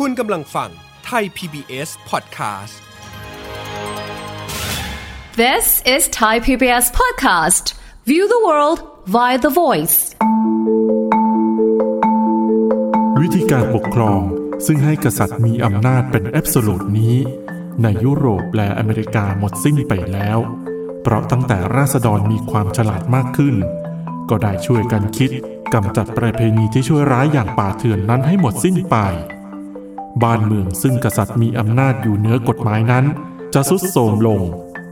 คุณกำลังฟังไทย PBS Podcast This is Thai PBS Podcast. View the world via the voice. วิธีการปกครองซึ่งให้กษัตริย์มีอำนาจเป็นแอบสูตนี้ ในยุโรปและอเมริกาหมดสิ้นไปแล้ว เพราะตั้งแต่ราษฎรมีความฉลาดมากขึ้น ก็ได้ช่วยกันคิดกำจัดประเพณีที่ช่วยร้ายอย่างป่าเถื่อนนั้นให้หมดสิ้นไป บ้านเมืองซึ่งกษัตริย์มีอำนาจอยู่เหนือกฎหมายนั้น จะสุดโทรมลง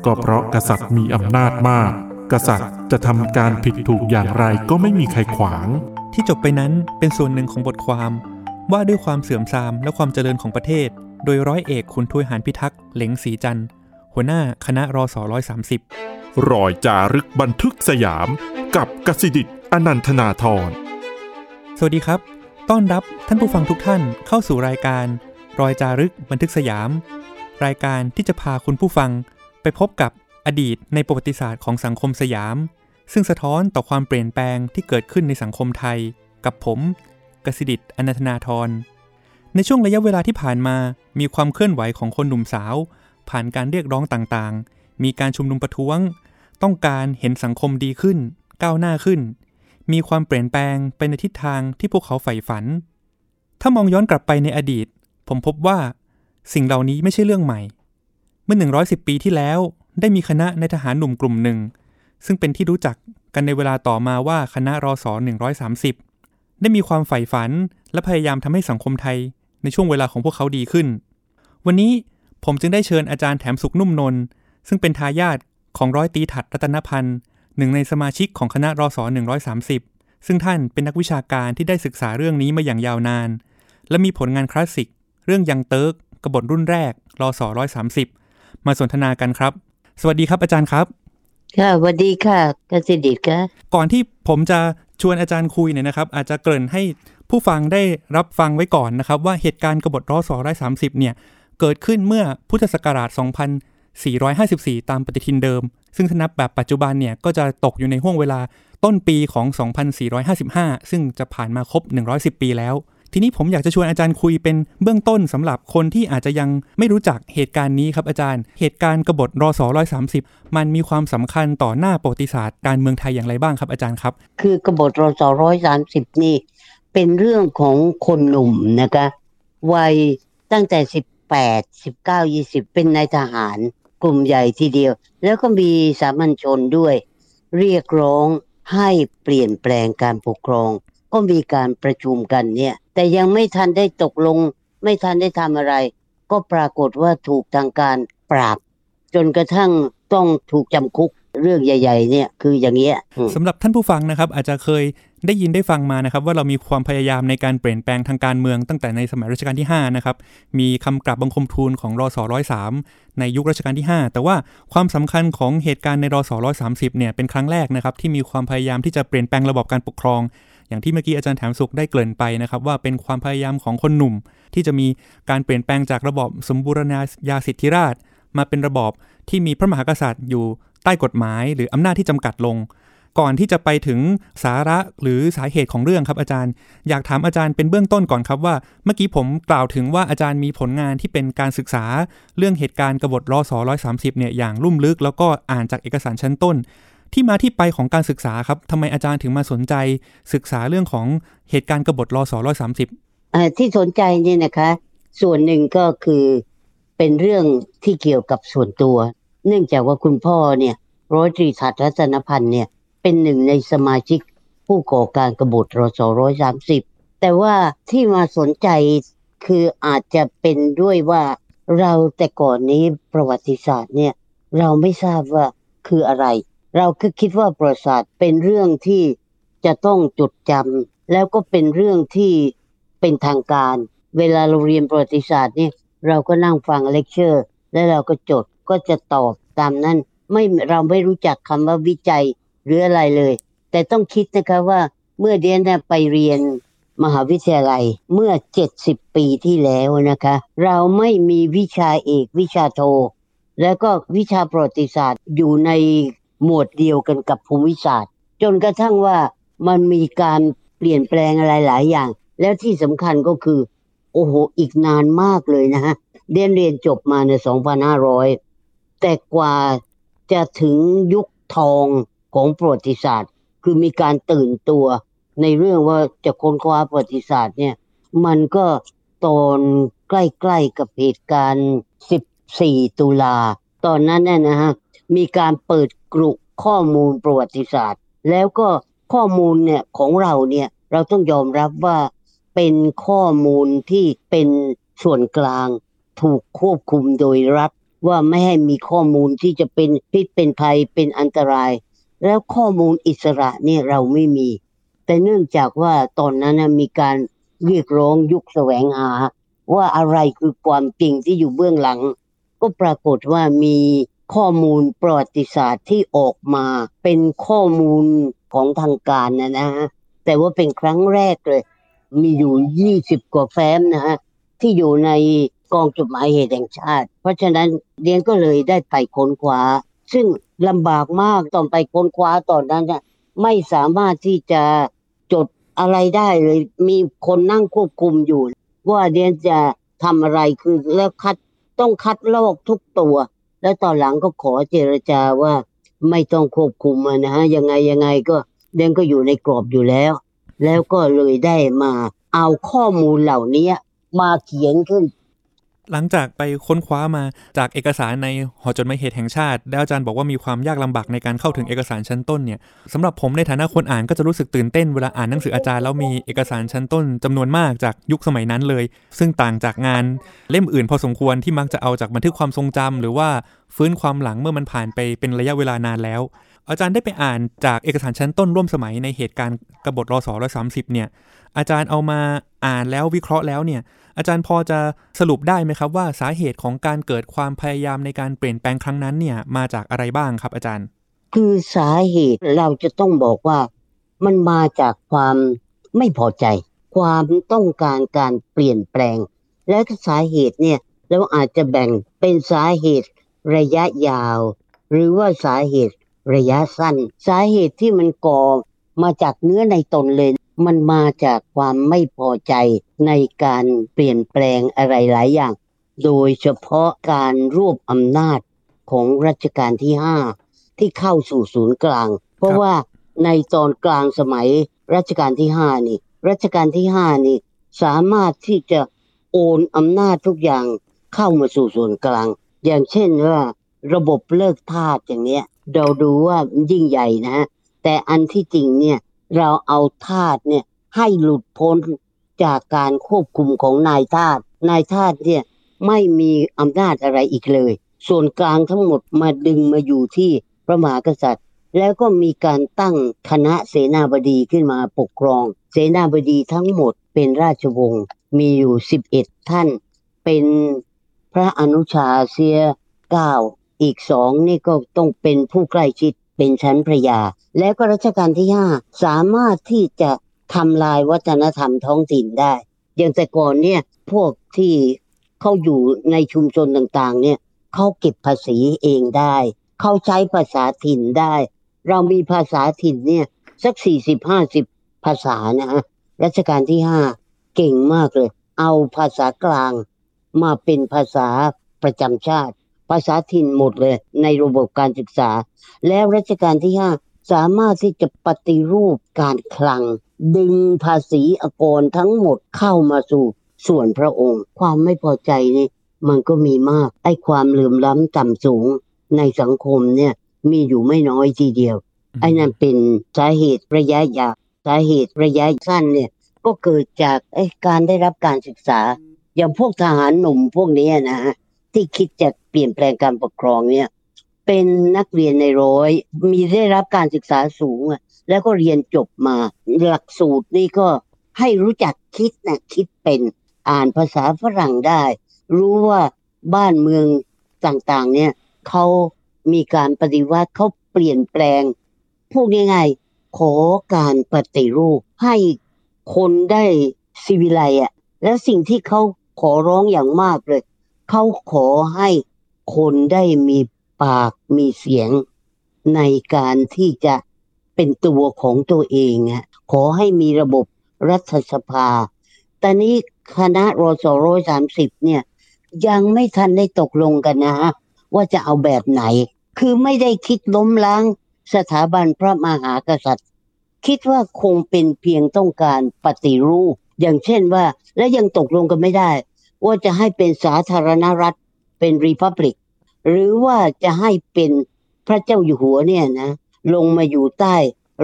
ก็เพราะกษัตริย์มีอำนาจมาก กษัตริย์จะทำการผิดถูกอย่างไรก็ไม่มีใครขวาง ที่จบไปนั้นเป็นส่วนหนึ่งของบทความ ว่าด้วยความเสื่อมทรามและความเจริญของประเทศ โดยร้อยเอกคุณทวยหานพิทักษ์เหลงสีจันทร์หัวหน้าคณะรอสอร้อยสามสิบรอยจารึกบันทึกสยาม กับกสิดิตอนันทนาธรสวัสดีครับ ต้อนรับท่านผู้ฟังทุกท่านเข้าสู่รายการ รอยจารึกบันทึกสยาม รายการที่จะพาคุณผู้ฟังไปพบกับอดีตในประวัติศาสตร์ของสังคมสยาม ซึ่งสะท้อนต่อความเปลี่ยนแปลงที่เกิดขึ้นในสังคมไทย กับผม กสิดิตอนันทนาธรในช่วงระยะเวลาที่ผ่านมา มีความเคลื่อนไหวของคนหนุ่มสาว ผ่านการเรียกร้องต่างๆ มีการชุมนุมประท้วง ต้องการเห็นสังคมดีขึ้น ก้าวหน้าขึ้น มีความเปลี่ยนแปลงไปในทิศทางที่พวกเขาใฝ่ฝัน ถ้ามองย้อนกลับไปในอดีต ผมพบว่า สิ่งเหล่านี้ไม่ใช่เรื่องใหม่ เมื่อ 110 ปีที่แล้วได้มีคณะในทหารหนุ่มกลุ่มหนึ่ง ซึ่งเป็นที่รู้จักกันในเวลาต่อมาว่าคณะรอสอ130 ได้มีความใฝ่ฝันและพยายามทำให้สังคมไทย ในช่วงเวลาของพวกเขาดีขึ้น วันนี้ผมจึงได้เชิญอาจารย์แถมสุขนุ่มนนท์ซึ่งเป็นทายาทของร้อยตีถัดรัตนพันธ์ หนึ่งในสมาชิกของคณะรอสอ130 ซึ่งท่านเป็นนักวิชาการที่ได้ศึกษาเรื่องนี้มาอย่างยาวนาน และมีผลงานคลาสสิก เรื่องยังเติร์กกบฏรุ่นแรกรอสอ130 มาสนทนากันครับ สวัสดีครับอาจารย์ครับ ค่ะสวัสดีค่ะกสิดิตค่ะก่อนที่ผมจะชวนอาจารย์คุยเนี่ยนะครับ อาจจะเกริ่นให้ผู้ฟังได้รับฟังไว้ก่อนนะครับ ว่าเหตุการณ์กบฏรอสอ130 เนี่ยเกิดขึ้นเมื่อพุทธศักราช 454 ตามปฏิทินเดิม ซึ่งถ้านับแบบปัจจุบันเนี่ยก็จะตกอยู่ในห่วงเวลาต้นปีของ 2455 ซึ่งจะผ่านมาครบ 110 ปีแล้วทีนี้ผมอยากจะชวนอาจารย์คุยเป็นเบื้องต้นสำหรับคนที่อาจจะยังไม่รู้จักเหตุการณ์นี้ครับอาจารย์ เหตุการณ์กบฏรอสอ130มันมีความสำคัญต่อหน้าประวัติศาสตร์การเมืองไทยอย่างไรบ้างครับอาจารย์ครับ คือกบฏรอสร้อยสามสิบนี่ เป็นเรื่องของคนหนุ่มนะคะวัยตั้งแต่สิบแปดสิบเก้ายี่สิบเป็นนายทหาร กลุ่มใหญ่ทีเดียว แล้วก็มีสามัญชนด้วย เรียกร้องให้เปลี่ยนแปลงการปกครอง ก็มีการประชุมกันเนี่ยแต่ยังไม่ทันได้ตกลง ไม่ทันได้ทำอะไร ก็ปรากฏว่าถูกทางการปราบ จนกระทั่งต้องถูกจำคุก เรื่องใหญ่ ๆ เนี่ยคืออย่างเงี้ยสำหรับท่านผู้ฟังนะครับ อาจจะเคยได้ยินได้ฟังมานะครับว่าเรามีความพยายามในการเปลี่ยนแปลงทางการเมืองตั้งแต่ในสมัยรัชกาลที่5นะครับมีคำกราบบังคมทูลของรอสร้อยสามในยุครัชกาลที่ 5 แต่ว่าความสำคัญของเหตุการณ์ในรอสร้อยสามสิบเนี่ยเป็นครั้งแรกนะครับที่มีความพยายามที่จะเปลี่ยนแปลงระบบการปกครอง อย่างที่เมื่อกี้อาจารย์แถมสุขได้เกริ่นไปนะครับว่าเป็นความพยายามของคนหนุ่ม ที่จะมีการเปลี่ยนแปลงจากระบอบสมบูรณาญาสิทธิราช มาเป็นระบอบที่มีพระมหากษัตริย์อยู่ ใต้กฎหมาย หรืออำนาจที่จำกัดลง ก่อนที่จะไปถึงสาระหรือสาเหตุของเรื่องครับอาจารย์ อยากถามอาจารย์เป็นเบื้องต้นก่อนครับว่า เมื่อกี้ผมกล่าวถึงว่าอาจารย์มีผลงานที่เป็นการศึกษา เรื่องเหตุการณ์กบฏรอสอร้อยสามสิบเนี่ยอย่างลุ่มลึก แล้วก็อ่านจากเอกสารชั้นต้น ที่มาที่ไปของการศึกษาครับทำไมอาจารย์ถึงมาสนใจ ศึกษาเรื่องของเหตุการณ์กบฏรอสอร้อยสามสิบที่สนใจเนี่ยนะคะ ส่วนหนึ่งก็คือเป็นเรื่องที่เกี่ยวกับส่วนตัว เนื่องจากว่าคุณพ่อเนี่ยร้อยตรีถัดรัตนพันธ์เนี่ยเป็นหนึ่งในสมาชิกผู้ก่อการกบฏรสร้อยสามสิบแต่ว่าที่มาสนใจคืออาจจะเป็นด้วยว่าเราแต่ก่อนนี้ประวัติศาสตร์เนี่ยเราไม่ทราบว่าคืออะไร เราคือคิดว่าประวัติศาสตร์เป็นเรื่องที่จะต้องจดจำแล้วก็เป็นเรื่องที่เป็นทางการ เวลาเราเรียนประวัติศาสตร์เนี่ยเราก็นั่งฟังเลคเชอร์ แล้วเราก็จดก็จะตอบ ตามนั้น ไม่เราไม่รู้จักคำว่าวิจัยหรืออะไรเลย แต่ต้องคิดนะคะว่าเมื่อเดียนไปเรียนมหาวิทยาลัยเมื่อ 70 ปีที่แล้วนะคะ เราไม่มีวิชาเอกวิชาโท แล้วก็วิชาประวัติศาสตร์อยู่ในหมวดเดียวกันกับภูมิศาสตร์ จนกระทั่งว่ามันมีการเปลี่ยนแปลงอะไรหลายอย่าง แล้วที่สำคัญก็คือ โอ้โห อีกนานมากเลยนะฮะเรียนเรียนจบมาใน 2,500 แต่กว่าจะถึงยุคทองของประวัติศาสตร์ คือมีการตื่นตัวในเรื่องว่าจะค้นคว้าประวัติศาสตร์เนี่ย มันก็ตอนใกล้ๆกับเหตุการณ์ 14 ตุลา ตอนนั้นนี่นะฮะ มีการเปิดกรุข้อมูลประวัติศาสตร์ แล้วก็ข้อมูลเนี่ยของเราเนี่ยเราต้องยอมรับว่าเป็นข้อมูลที่เป็นส่วนกลางถูกควบคุมโดยรัฐ ว่าไม่ให้มีข้อมูลที่จะเป็นพิษเป็นภัยเป็นอันตราย แล้วข้อมูลอิสระนี่เราไม่มี แต่เนื่องจากว่าตอนนั้นนะมีการเรียกร้องยุคแสวงหา ว่าอะไรคือความจริงที่อยู่เบื้องหลัง ก็ปรากฏว่ามีข้อมูลประวัติศาสตร์ที่ออกมา เป็นข้อมูลของทางการนะนะฮะแต่ว่าเป็นครั้งแรกเลย มีอยู่ยี่สิบกว่าแฟ้มนะฮะที่อยู่ใน กองจดหมายเหตุแห่งชาติ เพราะฉะนั้นเรียนก็เลยได้ไปค้นคว้า ซึ่งลำบากมากตอนไปค้นคว้าตอนนั้นน่ะไม่สามารถที่จะจดอะไรได้เลย มีคนนั่งควบคุมอยู่ ว่าเรียนจะทำอะไรคือแล้วคัดต้องคัดลอกทุกตัว แล้วตอนหลังก็ขอเจรจาว่าไม่ต้องควบคุมนะฮะยังไงยังไงก็เรียนก็อยู่ในกรอบอยู่แล้ว แล้วก็เลยได้มาเอาข้อมูลเหล่านี้มาเขียนขึ้น หลังจากไปค้นคว้ามาจากเอกสารในหอจดหมายเหตุแห่งชาติ แล้วอาจารย์บอกว่ามีความยากลำบากในการเข้าถึงเอกสารชั้นต้นเนี่ยสำหรับผมในฐานะคนอ่านก็จะรู้สึกตื่นเต้นเวลาอ่านหนังสืออาจารย์แล้วมีเอกสารชั้นต้นจำนวนมากจากยุคสมัยนั้นเลย ซึ่งต่างจากงานเล่มอื่นพอสมควรที่มักจะเอาจากบันทึกความทรงจำหรือว่าฟื้นความหลังเมื่อมันผ่านไปเป็นระยะเวลานานแล้ว อาจารย์ได้ไปอ่านจากเอกสารชั้นต้นร่วมสมัยในเหตุการณ์กบฏรศร้อยสามสิบเนี่ย อาจารย์เอามาอ่านแล้ววิเคราะห์แล้วเนี่ย อาจารย์พอจะสรุปได้ไหมครับว่าสาเหตุของการเกิดความพยายามในการเปลี่ยนแปลงครั้งนั้นเนี่ยมาจากอะไรบ้างครับอาจารย์ คือสาเหตุเราจะต้องบอกว่ามันมาจากความไม่พอใจ ความต้องการการเปลี่ยนแปลง และสาเหตุเนี่ยเราอาจจะแบ่งเป็นสาเหตุระยะยาว หรือว่าสาเหตุ ระยะสั้น สาเหตุที่มันก่อมาจากเนื้อในตนเลย มันมาจากความไม่พอใจในการเปลี่ยนแปลงอะไรหลายอย่าง โดยเฉพาะการรวบอำนาจของรัชกาลที่ห้าที่เข้าสู่ศูนย์กลาง เพราะว่าในตอนกลางสมัยรัชกาลที่ห้านี่ รัชกาลที่ห้านี่สามารถที่จะโอนอำนาจทุกอย่างเข้ามาสู่ส่วนกลาง อย่างเช่นว่าระบบเลิกทาสอย่างเนี้ย เราดูว่ายิ่งใหญ่นะฮะแต่อันที่จริงเนี่ยเราเอาทาสเนี่ยให้หลุดพ้นจากการควบคุมของนายทาสนายทาสเนี่ยไม่มีอำนาจอะไรอีกเลย ส่วนกลางทั้งหมดมาดึงมาอยู่ที่พระมหากษัตริย์ แล้วก็มีการตั้งคณะเสนาบดีขึ้นมาปกครอง เสนาบดีทั้งหมดเป็นราชวงศ์มีอยู่ 11 ท่าน เป็นพระอนุชาเสียเก้า อีกสองนี่ก็ต้องเป็นผู้ใกล้ชิดเป็นชั้นพระยา แล้วก็รัชกาลที่ห้าสามารถที่จะทำลายวัฒนธรรมท้องถิ่นได้ อย่างแต่ก่อนเนี่ยพวกที่เขาอยู่ในชุมชนต่างๆ เนี่ยเขาเก็บภาษีเองได้ เขาใช้ภาษาถิ่นได้ เรามีภาษาถิ่นเนี่ยสักสี่สิบห้าสิบภาษานะฮะรัชกาลที่ห้าเก่งมากเลย เอาภาษากลางมาเป็นภาษาประจำชาติ ภาษาถิ่นหมดเลยในระบบการศึกษา แล้วรัชกาลที่ห้าสามารถที่จะปฏิรูปการคลัง ดึงภาษีอากรทั้งหมดเข้ามาสู่ส่วนพระองค์ ความไม่พอใจนี่มันก็มีมาก ไอ้ความเหลื่อมล้ำต่ำสูงในสังคมเนี่ยมีอยู่ไม่น้อยทีเดียว ไอ้นั่นเป็นสาเหตุระยะยาวสาเหตุระยะสั้นเนี่ยก็เกิดจากไอ้การได้รับการศึกษา อย่างพวกทหารหนุ่มพวกนี้นะฮะ ที่คิดจะเปลี่ยนแปลงการปกครองเนี่ย เป็นนักเรียนในร้อย มีได้รับการศึกษาสูงอะแล้วก็เรียนจบมา หลักสูตรนี่ก็ให้รู้จักคิดนะคิดเป็นอ่านภาษาฝรั่งได้ รู้ว่าบ้านเมืองต่างๆ เนี่ยเขามีการปฏิวัติเขาเปลี่ยนแปลงพูดง่ายๆขอการปฏิรูปให้คนได้สิวิไลอะแล้วสิ่งที่เขาขอร้องอย่างมากเลย เขาขอให้คนได้มีปากมีเสียงในการที่จะเป็นตัวของตัวเองอะขอให้มีระบบรัฐสภาแต่นี้คณะรสร้อยสามสิบเนี่ย ยังไม่ทันได้ตกลงกันนะฮะว่าจะเอาแบบไหน คือไม่ได้คิดล้มล้างสถาบันพระมหากษัตริย์ คิดว่าคงเป็นเพียงต้องการปฏิรูป อย่างเช่นว่า และยังตกลงกันไม่ได้ ว่าจะให้เป็นสาธารณรัฐเป็นรีพับลิก หรือว่าจะให้เป็นพระเจ้าอยู่หัวเนี่ยนะลงมาอยู่ใต้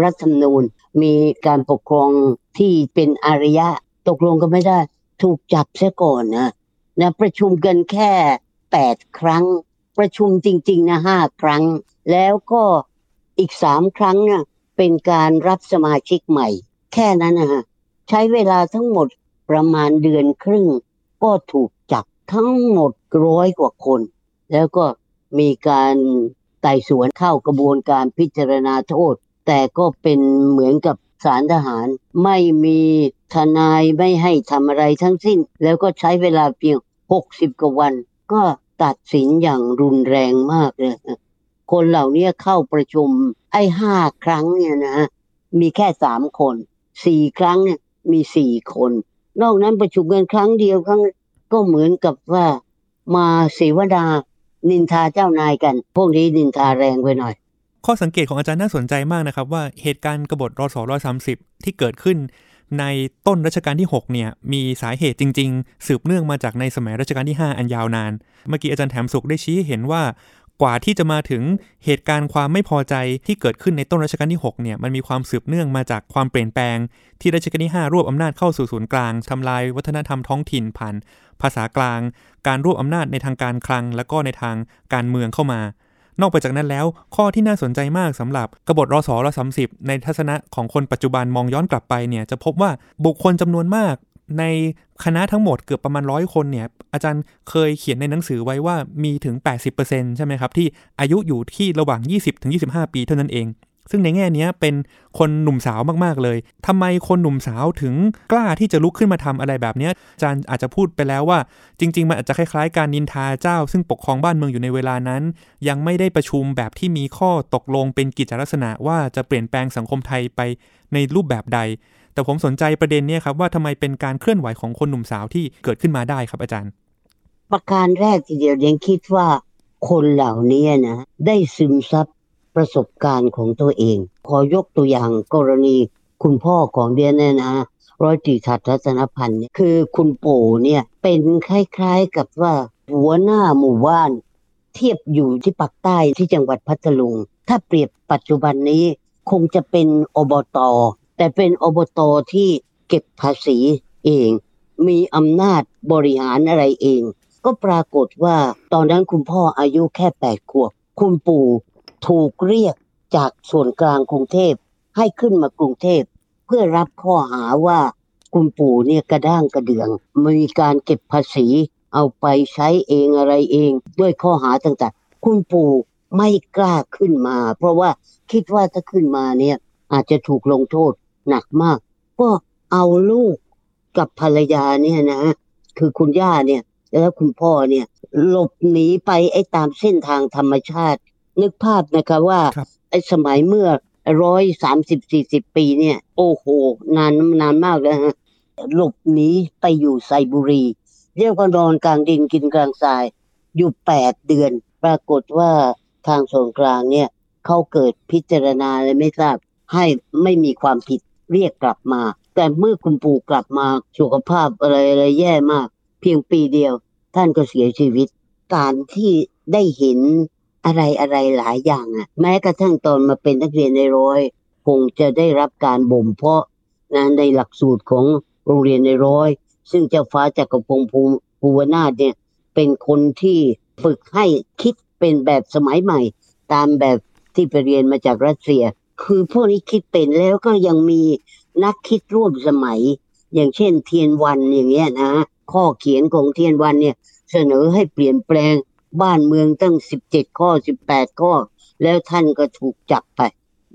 รัฐธรรมนูญ มีการปกครองที่เป็นอารยะตกลงกันไม่ได้ ถูกจับเสียก่อนนะนะประชุมกันแค่แปดครั้ง ประชุมจริง ๆ นะห้าครั้ง แล้วก็อีกสามครั้งน่ะเป็นการรับสมาชิกใหม่ แค่นั้นนะฮะใช้เวลาทั้งหมดประมาณเดือนครึ่ง ก็ถูกจับทั้งหมดร้อยกว่าคน แล้วก็มีการไต่สวนเข้ากระบวนการพิจารณาโทษ แต่ก็เป็นเหมือนกับศาลทหาร ไม่มีทนายไม่ให้ทำอะไรทั้งสิ้น แล้วก็ใช้เวลาเพียง 60 กว่าวัน ก็ตัดสินอย่างรุนแรงมากเลย คนเหล่านี้เข้าประชุมไอ้ห้าครั้งเนี่ยนะฮะมีแค่สามคนสี่ครั้งเนี่ยมีสี่คน นอกนั้นประชุมกันครั้งเดียวครั้งก็เหมือนกับว่ามาเสวนานินทาเจ้านายกัน พวกนี้นินทาแรงไปหน่อย ข้อสังเกตของอาจารย์น่าสนใจมากนะครับ ว่าเหตุการณ์กบฏรศร้อยสาสิบที่เกิดขึ้น ในต้นรัชกาลที่ 6 เนี่ย มีสาเหตุจริงๆ สืบเนื่องมาจากในสมัยรัชกาลที่ 5 อันยาวนาน เมื่อกี้อาจารย์แถมสุขได้ชี้เห็นว่า กว่าที่จะมาถึงเหตุการณ์ความไม่พอใจที่เกิดขึ้นในต้นรัชกาลที่6เนี่ยมันมีความสืบเนื่องมาจากความเปลี่ยนแปลง ที่รัชกาลที่ 5 รวบอำนาจเข้าสู่ศูนย์กลางทำลายวัฒนธรรมท้องถิ่นผ่าน ภาษากลาง การรวบอำนาจในทางการคลัง และก็ในทางการเมืองเข้ามา นอกไปจากนั้นแล้ว ข้อที่น่าสนใจมากสำหรับกบฏรศรสามสิบในทัศนะของคนปัจจุบันมองย้อนกลับไปเนี่ยจะพบว่าบุคคลจำนวนมาก ในคณะทั้งหมดเกือบประมาณร้อยคนเนี่ยอาจารย์เคยเขียนในหนังสือไว้ว่ามีถึง 80%ใช่ไหมครับ ที่อายุอยู่ที่ระหว่าง 20-25 ปีเท่านั้นเอง ซึ่งในแง่นี้เป็นคนหนุ่มสาวมากๆเลยทำไมคนหนุ่มสาวถึงกล้าที่จะลุกขึ้นมาทำอะไรแบบนี้อาจารย์อาจจะพูดไปแล้วว่า จริง ๆ มันอาจจะคล้ายๆ การนินทาเจ้า ซึ่งปกครองบ้านเมืองอยู่ในเวลานั้น ยังไม่ได้ประชุมแบบที่มีข้อตกลงเป็นกิจลักษณะว่าจะเปลี่ยนแปลงสังคมไทยไปในรูปแบบใด แต่ผมสนใจประเด็นนี้ครับว่าทำไมเป็นการเคลื่อนไหวของคนหนุ่มสาวที่เกิดขึ้นมาได้ครับอาจารย์ ประการแรกทีเดียวเรียนคิดว่าคนเหล่านี้นะได้ซึมซับประสบการณ์ของตัวเอง ขอยกตัวอย่างกรณีคุณพ่อของเดียนเนี่ยนะร้อยตรีทัดรัตนพันธ์เนี่ยคือคุณปู่เนี่ยเป็นคล้ายๆกับว่าหัวหน้าหมู่บ้าน เทียบอยู่ที่ปักใต้ที่จังหวัดพัทลุง ถ้าเปรียบปัจจุบันนี้คงจะเป็นอบต แต่เป็นอบตที่เก็บภาษีเอง มีอำนาจบริหารอะไรเอง ก็ปรากฏว่าตอนนั้นคุณพ่ออายุแค่แปดขวบ คุณปู่ถูกเรียกจากส่วนกลางกรุงเทพให้ขึ้นมากรุงเทพเพื่อรับข้อหาว่าคุณปู่เนี่ยกระด้างกระเดือง มีการเก็บภาษีเอาไปใช้เองอะไรเอง ด้วยข้อหาต่างๆ คุณปู่ไม่กล้าขึ้นมา เพราะว่าคิดว่าถ้าขึ้นมาเนี่ยอาจจะถูกลงโทษ หนักมาก ก็เอาลูกกับภรรยาเนี่ยนะ คือคุณย่าเนี่ย แล้วคุณพ่อเนี่ย หลบหนีไปไอ้ตามเส้นทางธรรมชาติ นึกภาพนะคะว่าครับไอ้สมัยเมื่อร้อยสามสิบสี่สิบปีเนี่ย โอ้โห นานนานมากเลยฮะหลบหนีไปอยู่ไซบุรี เรียกว่านอนกลางดินกินกลางทราย อยู่แปดเดือน ปรากฏว่าทางส่วนกลางเนี่ยเขาเกิดพิจารณาอะไรไม่ทราบให้ไม่มีความผิด เรียกกลับมา แต่เมื่อคุณปู่กลับมาสุขภาพอะไรอะไรแย่มาก เพียงปีเดียว ท่านก็เสียชีวิต การที่ได้เห็นอะไรอะไรหลายอย่างอะแม้กระทั่งตอนมาเป็นนักเรียนในร้อย คงจะได้รับการบ่มเพาะนะในหลักสูตรของโรงเรียนในร้อย ซึ่งเจ้าฟ้าจักรพงศ์ภูวนาถเนี่ยเป็นคนที่ฝึกให้คิดเป็นแบบสมัยใหม่ ตามแบบที่ไปเรียนมาจากรัสเซีย คือพวกนี้คิดเป็นแล้วก็ยังมีนักคิดร่วมสมัย อย่างเช่นเทียนวันอย่างเงี้ยนะข้อเขียนของเทียนวันเนี่ย เสนอให้เปลี่ยนแปลงบ้านเมืองตั้งสิบเจ็ดข้อสิบแปดข้อ แล้วท่านก็ถูกจับไป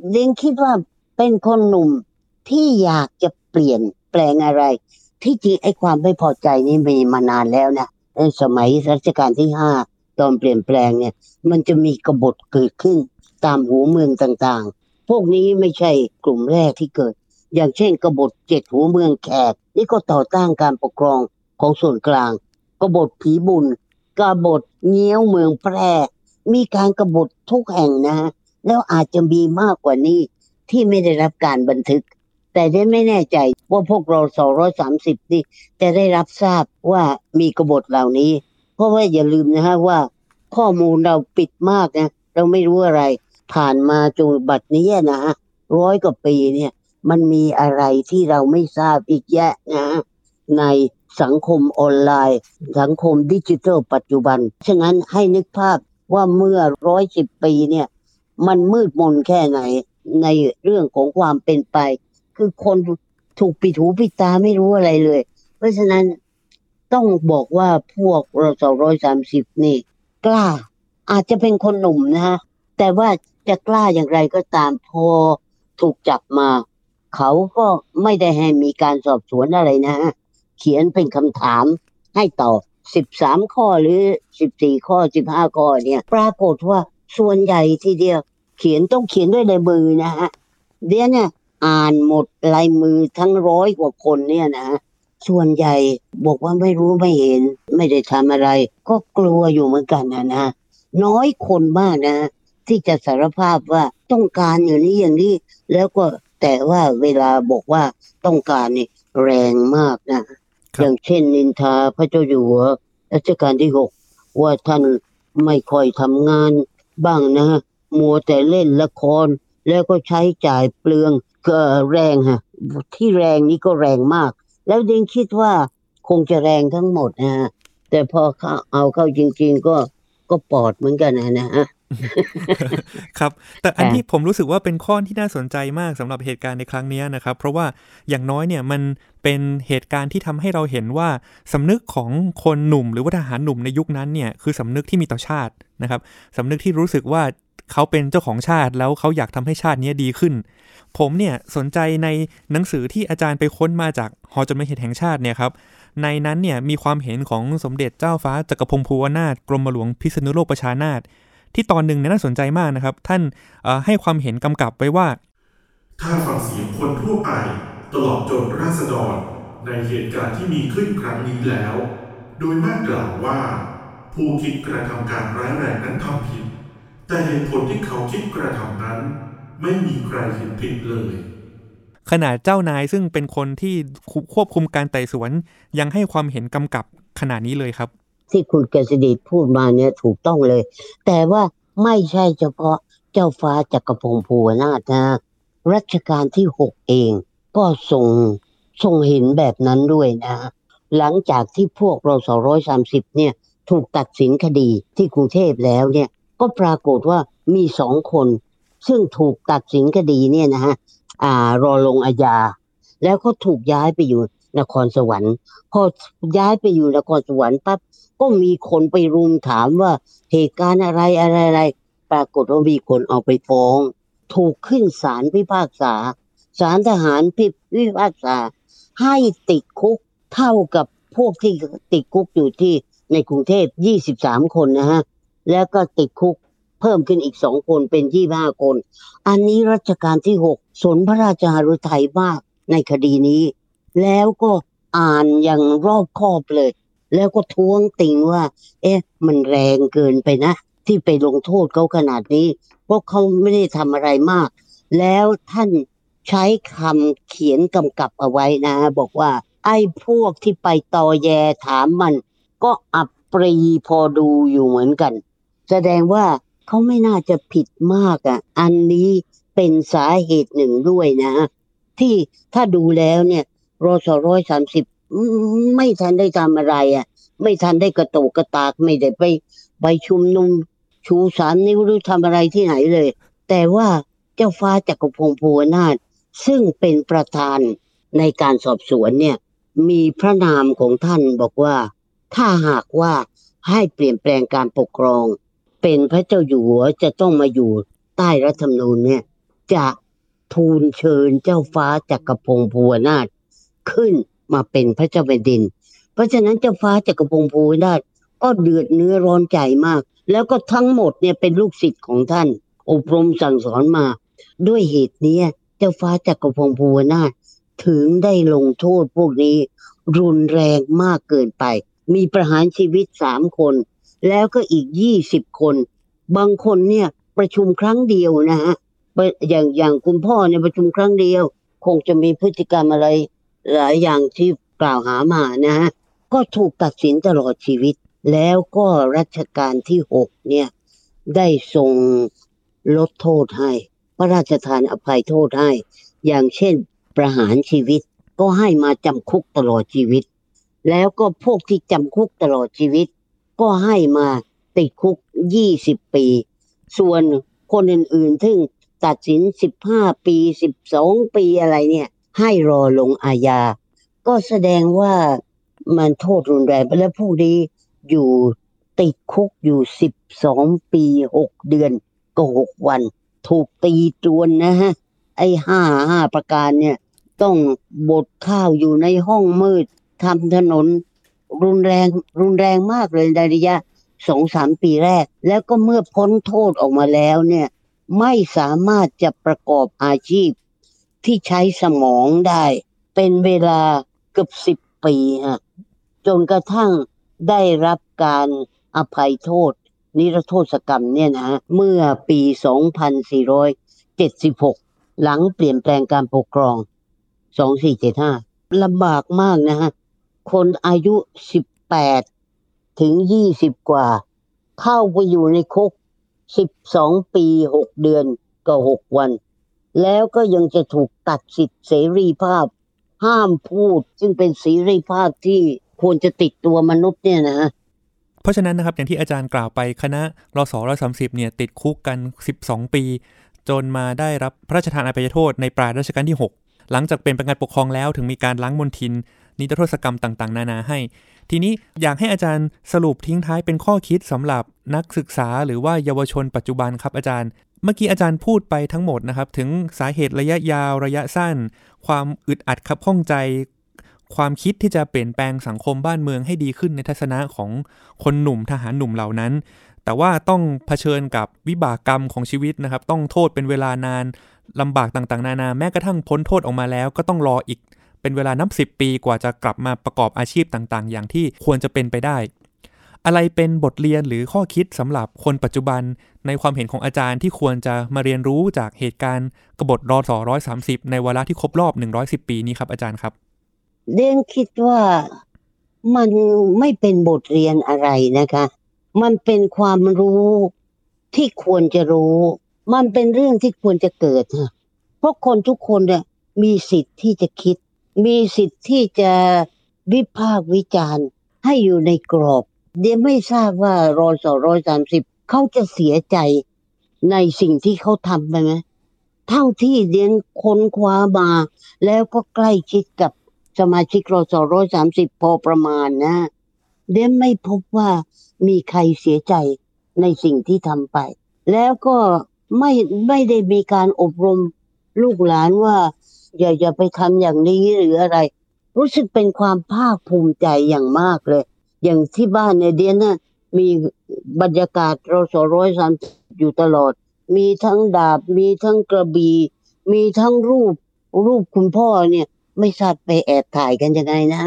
เล้งคิดว่าเป็นคนหนุ่มที่อยากจะเปลี่ยนแปลงอะไร ที่จริงไอ้ความไม่พอใจนี่มีมานานแล้วนะในสมัยรัชกาลที่ห้าตอนเปลี่ยนแปลงเนี่ย มันจะมีกบฏเกิดขึ้นตามหัวเมืองต่าง พวกนี้ไม่ใช่กลุ่มแรกที่เกิด อย่างเช่นกบฏเจ็ดหัวเมืองแขก นี่ก็ต่อต้านการปกครองของส่วนกลาง กบฏผีบุญ กบฏเงี้ยวเมืองแพร่ มีการกบฏทุกแห่งนะฮะแล้วอาจจะมีมากกว่านี้ที่ไม่ได้รับการบันทึก แต่ได้ไม่แน่ใจว่าพวกเรา 230 นี่จะได้รับทราบว่ามีกบฏเหล่านี้ เพราะว่าอย่าลืมนะฮะว่า ข้อมูลเราปิดมากนะเราไม่รู้อะไร ผ่านมาจนบัดนี้นะฮะร้อยกว่าปีเนี่ย มันมีอะไรที่เราไม่ทราบอีกแยะนะฮะในสังคมออนไลน์ สังคมดิจิทัลปัจจุบัน ฉะนั้นให้นึกภาพว่าเมื่อร้อยสิบปีเนี่ย มันมืดมนแค่ไหนในเรื่องของความเป็นไป คือคนถูกปิดหูปิดตาไม่รู้อะไรเลย เพราะฉะนั้นต้องบอกว่าพวกเราสองร้อยสามสิบนี่ กล้า อาจจะเป็นคนหนุ่มนะฮะแต่ว่า จะกล้าอย่างไรก็ตามพอถูกจับมา เขาก็ไม่ได้ให้มีการสอบสวนอะไรนะ เขียนเป็นคำถามให้ตอบสิบสามข้อหรือสิบสี่ข้อสิบห้าข้อเนี่ย ปรากฏว่าส่วนใหญ่ทีเดียว เขียนต้องเขียนด้วยลายมือนะฮะเดี๋ยวเนี่ยอ่านหมดลายมือทั้งร้อยกว่าคนเนี่ยนะส่วนใหญ่บอกว่าไม่รู้ไม่เห็น ไม่ได้ทำอะไร ก็กลัวอยู่เหมือนกันนะนะน้อยคนมากนะ ที่จะสารภาพว่าต้องการอย่างนี้อย่างนี้ แล้วก็แต่ว่าเวลาบอกว่าต้องการนี่แรงมากนะ อย่างเช่นนินทาพระเจ้าอยู่หัวรัชกาลที่หกว่าท่านไม่ค่อยทำงานบ้างนะ มัวแต่เล่นละคร แล้วก็ใช้จ่ายเปลืองก็แรงฮะที่แรงนี้ก็แรงมาก แล้วดิงคิดว่าคงจะแรงทั้งหมดนะฮะแต่พอเขาเอาเข้าจริง ๆ ก็ก็ปอดเหมือนกันนะนะฮะ ครับ แต่อันค่ะที่ผมรู้สึกว่าเป็นข้อที่น่าสนใจมากสำหรับเหตุการณ์ในครั้งนี้นะครับ เพราะว่าอย่างน้อยเนี่ยมันเป็นเหตุการณ์ที่ทำให้เราเห็นว่าสำนึกของคนหนุ่ม หรือว่าทหารหนุ่มในยุคนั้นเนี่ยคือสำนึกที่มีต่อชาตินะครับสำนึกที่รู้สึกว่าเขาเป็นเจ้าของชาติแล้วเขาอยากทำให้ชาตินี้ดีขึ้น ผมเนี่ยสนใจในหนังสือที่อาจารย์ไปค้นมาจากหอจดหมายเหตุแห่งชาติเนี่ยครับในนั้นเนี่ยมีความเห็นของสมเด็จเจ้าฟ้าจักรพงศ์ภูวนาถกรมหลวงพิษณุโลกประชานาถ ที่ตอนหนึ่งเนี่ยน่าสนใจมากนะครับ ท่านเอ่อให้ความเห็นกำกับไว้ว่า ถ้าฟังเสียงคนทั่วไป ตลอดจนราษฎรในเหตุการณ์ที่มีขึ้นครั้งนี้แล้ว โดยมากกล่าวว่า ผู้คิดกระทำการร้ายแรงนั้นทำผิด แต่เหตุผลที่เขาคิดกระทำนั้น ไม่มีใครเห็นผิดเลยขนาดเจ้านายซึ่งเป็นคนที่ควบคุมการไต่สวนยังให้ความเห็นกำกับขนาดนี้เลยครับ ที่คุณเกษดิตพูดมาเนี่ยถูกต้องเลย แต่ว่าไม่ใช่เฉพาะเจ้าฟ้าจักรพงศ์ภูวนาถนะรัชกาลที่หกเองก็ทรงทรงเห็นแบบนั้นด้วยนะ หลังจากที่พวกเรา230เนี่ยถูกตัดสินคดีที่กรุงเทพแล้วเนี่ยก็ปรากฏว่ามีสองคน ซึ่งถูกตัดสินคดีเนี่ยนะฮะอ่ารอลงอาญาแล้วก็ถูกย้ายไปอยู่ นครสวรรค์ พอย้ายไปอยู่นครสวรรค์ปั๊บก็มีคนไปรุมถามว่าเหตุการณ์อะไรอะไรอะไร ปรากฏว่ามีคนเอาไปฟ้อง ถูกขึ้นศาลพิพากษาศาลทหารพิพิพากษา ให้ติดคุกเท่ากับพวกที่ติดคุกอยู่ที่ในกรุงเทพ23คนนะฮะ แล้วก็ติดคุกเพิ่มขึ้นอีกสองคนเป็น25คน อันนี้รัชกาลที่6สนพระราชหฤทัยมากในคดีนี้ แล้วก็อ่านอย่างรอบคอบเลย แล้วก็ท้วงติงว่า เอ๊ะ มันแรงเกินไปนะ ที่ไปลงโทษเขาขนาดนี้ เพราะเขาไม่ได้ทำอะไรมาก แล้วท่านใช้คำเขียนกำกับเอาไว้นะ บอกว่า ไอ้พวกที่ไปตอแยถามมัน ก็อับปรีพอดูอยู่เหมือนกัน แสดงว่าเขาไม่น่าจะผิดมากอะ อันนี้เป็นสาเหตุหนึ่งด้วยนะ ที่ถ้าดูแล้วเนี่ย รอสร้อยสามสิบไม่ทันได้ทำอะไรอะ ไม่ทันได้กระโตกกระตากไม่ได้ไปไปชุมนุมชูสามนิ้วหรือทำอะไรที่ไหนเลย แต่ว่าเจ้าฟ้าจักรพงศ์ภูวนาถซึ่งเป็นประธานในการสอบสวนเนี่ย มีพระนามของท่านบอกว่า ถ้าหากว่าให้เปลี่ยนแปลงการปกครอง เป็นพระเจ้าอยู่หัวจะต้องมาอยู่ใต้รัฐธรรมนูญเนี่ย จะทูลเชิญเจ้าฟ้าจักรพงศ์ภูวนาถ ขึ้นมาเป็นพระเจ้าแผ่นดิน เพราะฉะนั้นเจ้าฟ้าจักรพงศ์ภูวนาถก็เดือดเนื้อร้อนใจมาก แล้วก็ทั้งหมดเนี่ยเป็นลูกศิษย์ของท่าน อบรมสั่งสอนมา ด้วยเหตุนี้เจ้าฟ้าจักรพงศ์ภูวนาถถึงได้ลงโทษพวกนี้ รุนแรงมากเกินไป มีประหารชีวิตสามคน แล้วก็อีกยี่สิบคน บางคนเนี่ยประชุมครั้งเดียวนะฮะอย่างอย่างคุณพ่อเนี่ยประชุมครั้งเดียว คงจะมีพฤติกรรมอะไร หลายอย่างที่กล่าวหามานะฮะก็ถูกตัดสินตลอดชีวิต แล้วก็รัชกาลที่หกเนี่ยได้ทรงลดโทษให้ พระราชทานอภัยโทษให้ อย่างเช่นประหารชีวิตก็ให้มาจำคุกตลอดชีวิต แล้วก็พวกที่จำคุกตลอดชีวิต ก็ให้มาติดคุกยี่สิบปี ส่วนคนอื่นๆที่งตัดสินสิบห้าปีสิบสองปีอะไรเนี่ย ให้รอลงอาญา ก็แสดงว่ามันโทษรุนแรงแล้วผู้นี้อยู่ติดคุกอยู่สิบสองปีหกเดือนก็หกวัน ถูกตีจวนนะฮะ ไอ้ห้าห้าประการเนี่ย ต้องบดข้าวอยู่ในห้องมืดทำถนน รุนแรงรุนแรงมากเลยในระยะสองสามปีแรก แล้วก็เมื่อพ้นโทษออกมาแล้วเนี่ย ไม่สามารถจะประกอบอาชีพ ที่ใช้สมองได้ เป็นเวลาเกือบสิบปีฮะจนกระทั่งได้รับการอภัยโทษ นิรโทษกรรมเนี่ยนะเมื่อปี 2476 หลังเปลี่ยนแปลงการปกครอง 2475ลำบากมากนะฮะคนอายุ 18 ถึง 20 กว่า เข้าไปอยู่ในคุก 12 ปี 6 เดือนก็6วัน แล้วก็ยังจะถูกตัดสิทธิเสรีภาพ ห้ามพูด ซึ่งเป็นเสรีภาพที่ควรจะติดตัวมนุษย์เนี่ยนะเพราะฉะนั้นนะครับอย่างที่อาจารย์กล่าวไปคณะรศร้อยสาเนี่ยติดคุกกัน 12 ปี จนมาได้รับพระราชทานอภัยโทษในปลายรัชกาลที่ 6 หลังจากเป็นประการปกครองแล้วถึงมีการล้างมนทิน นิรโทษกรรมต่างๆ นานาให้ ทีนี้อยากให้อาจารย์สรุปทิ้งท้ายเป็นข้อคิดสำหรับนักศึกษาหรือว่าเยาวชนปัจจุบันครับอาจารย์ เมื่อกี้อาจารย์พูดไปทั้งหมดนะครับ ถึงสาเหตุระยะยาวระยะสั้น ความอึดอัดขับข้องใจ ความคิดที่จะเปลี่ยนแปลงสังคมบ้านเมืองให้ดีขึ้นในทัศนะของคนหนุ่มทหารหนุ่มเหล่านั้น แต่ว่าต้องเผชิญกับวิบากกรรมของชีวิตนะครับ ต้องโทษเป็นเวลานานลำบากต่างๆ นานาแม้กระทั่งพ้นโทษออกมาแล้ว ก็ต้องรออีกเป็นเวลานับสิบปีกว่าจะกลับมาประกอบอาชีพต่างๆ อย่างที่ควรจะเป็นไปได้ อะไรเป็นบทเรียนหรือข้อคิดสำหรับคนปัจจุบันในความเห็นของอาจารย์ที่ควรจะมาเรียนรู้จากเหตุการณ์กบฏรอสอร้อยสามสิบในวาระที่ครบรอบ110ปีนี้ครับอาจารย์ครับเรียนคิดว่ามันไม่เป็นบทเรียนอะไรนะคะ มันเป็นความรู้ที่ควรจะรู้ มันเป็นเรื่องที่ควรจะเกิด เพราะคนทุกคนเนี่ยมีสิทธิ์ที่จะคิด มีสิทธิ์ที่จะวิพากษ์วิจารณ์ให้อยู่ในกรอบ เดียไม่ทราบว่ารอสอร้อยสามสิบเขาจะเสียใจในสิ่งที่เขาทำไปไหมเท่าที่เรียนค้นคว้ามา แล้วก็ใกล้ชิดกับสมาชิกรอสอร้อยสามสิบพอประมาณนะ เดมไม่พบว่ามีใครเสียใจในสิ่งที่ทำไป แล้วก็ไม่ไม่ได้มีการอบรมลูกหลานว่า อย่าอย่าไปทำอย่างนี้หรืออะไร รู้สึกเป็นความภาคภูมิใจอย่างมากเลย อย่างที่บ้านเนี่ยเดียนนะมีบรรยากาศรสร้อยสามอยู่ตลอด มีทั้งดาบ มีทั้งกระบี่มีทั้งรูปรูปคุณพ่อเนี่ย ไม่ทราบไปแอบถ่ายกันยังไงนะ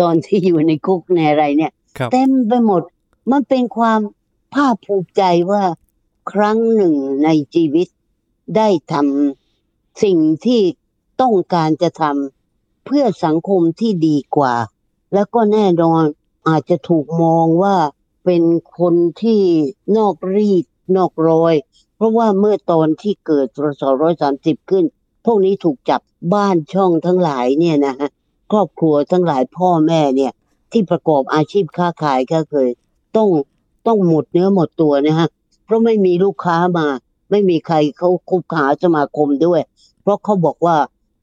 ตอนที่อยู่ในคุกในอะไรเนี่ยเต็มไปหมด มันเป็นความภาคภูมิใจว่าครั้งหนึ่งในชีวิตได้ทำสิ่งที่ต้องการจะทำเพื่อสังคมที่ดีกว่า แล้วก็แน่นอน อาจจะถูกมองว่าเป็นคนที่นอกรีดนอกรอย เพราะว่าเมื่อตอนที่เกิดรศร้อยสามสิบขึ้น พวกนี้ถูกจับบ้านช่องทั้งหลายเนี่ยนะฮะครอบครัวทั้งหลายพ่อแม่เนี่ย ที่ประกอบอาชีพค้าขายก็เคย ต้องต้องหมดเนื้อหมดตัวนะฮะเพราะไม่มีลูกค้ามา ไม่มีใครเขาคุบขาสมาคมด้วย เพราะเขาบอกว่า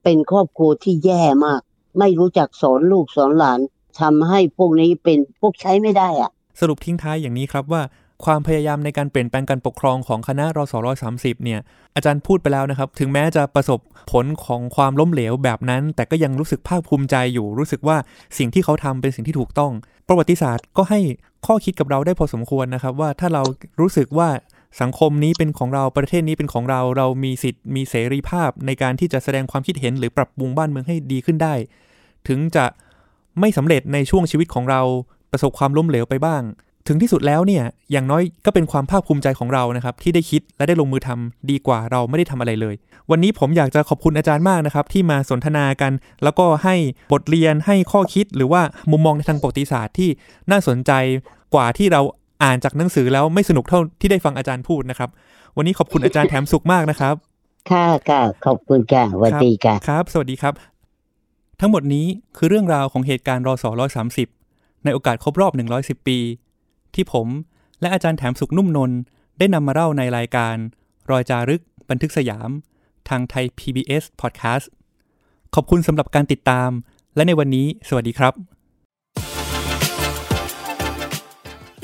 เป็นครอบครัวที่แย่มาก ไม่รู้จักสอนลูกสอนหลาน ทำให้พวกนี้เป็นพวกใช้ไม่ได้อะสรุปทิ้งท้ายอย่างนี้ครับว่าความพยายามในการเปลี่ยนแปลงการปกครองของคณะรศร้อยสามสิบเนี่ย อาจารย์พูดไปแล้วนะครับ ถึงแม้จะประสบผลของความล้มเหลวแบบนั้น แต่ก็ยังรู้สึกภาคภูมิใจอยู่ รู้สึกว่าสิ่งที่เขาทำเป็นสิ่งที่ถูกต้อง ประวัติศาสตร์ก็ให้ข้อคิดกับเราได้พอสมควรนะครับ ว่าถ้าเรารู้สึกว่าสังคมนี้เป็นของเราประเทศนี้เป็นของเรา เรามีสิทธิ์มีเสรีภาพในการที่จะแสดงความคิดเห็นหรือปรับปรุงบ้านเมืองให้ดีขึ้นได้ ถึงจะ ไม่สำเร็จในช่วงชีวิตของเราประสบความล้มเหลวไปบ้าง ถึงที่สุดแล้วเนี่ยอย่างน้อยก็เป็นความภาคภูมิใจของเรานะครับ ที่ได้คิดและได้ลงมือทำดีกว่าเราไม่ได้ทำอะไรเลย วันนี้ผมอยากจะขอบคุณอาจารย์มากนะครับ ที่มาสนทนากัน แล้วก็ให้บทเรียนให้ข้อคิด หรือว่ามุมมองในทางประวัติศาสตร์ที่น่าสนใจกว่าที่เราอ่านจากหนังสือแล้วไม่สนุกเท่าที่ได้ฟังอาจารย์พูดนะครับ วันนี้ขอบคุณอาจารย์แถมสุขมากนะครับค่ะค่ะขอบคุณค่ะสวัสดีค่ะครับ สวัสดีครับ ทั้งหมดนี้คือเรื่องราวของเหตุการณ์รอสอ130 ในโอกาสครบรอบ 110 ปี ที่ผมและอาจารย์แถมสุขนุ่มนนท์ได้นำมาเล่าในรายการ รอยจารึก บันทึกสยาม ทางไทย PBS Podcast ขอบคุณสำหรับการติดตาม และในวันนี้ สวัสดีครับ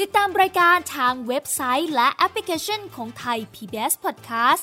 ติดตามรายการทางเว็บไซต์และแอปพลิเคชันของไทย PBS Podcast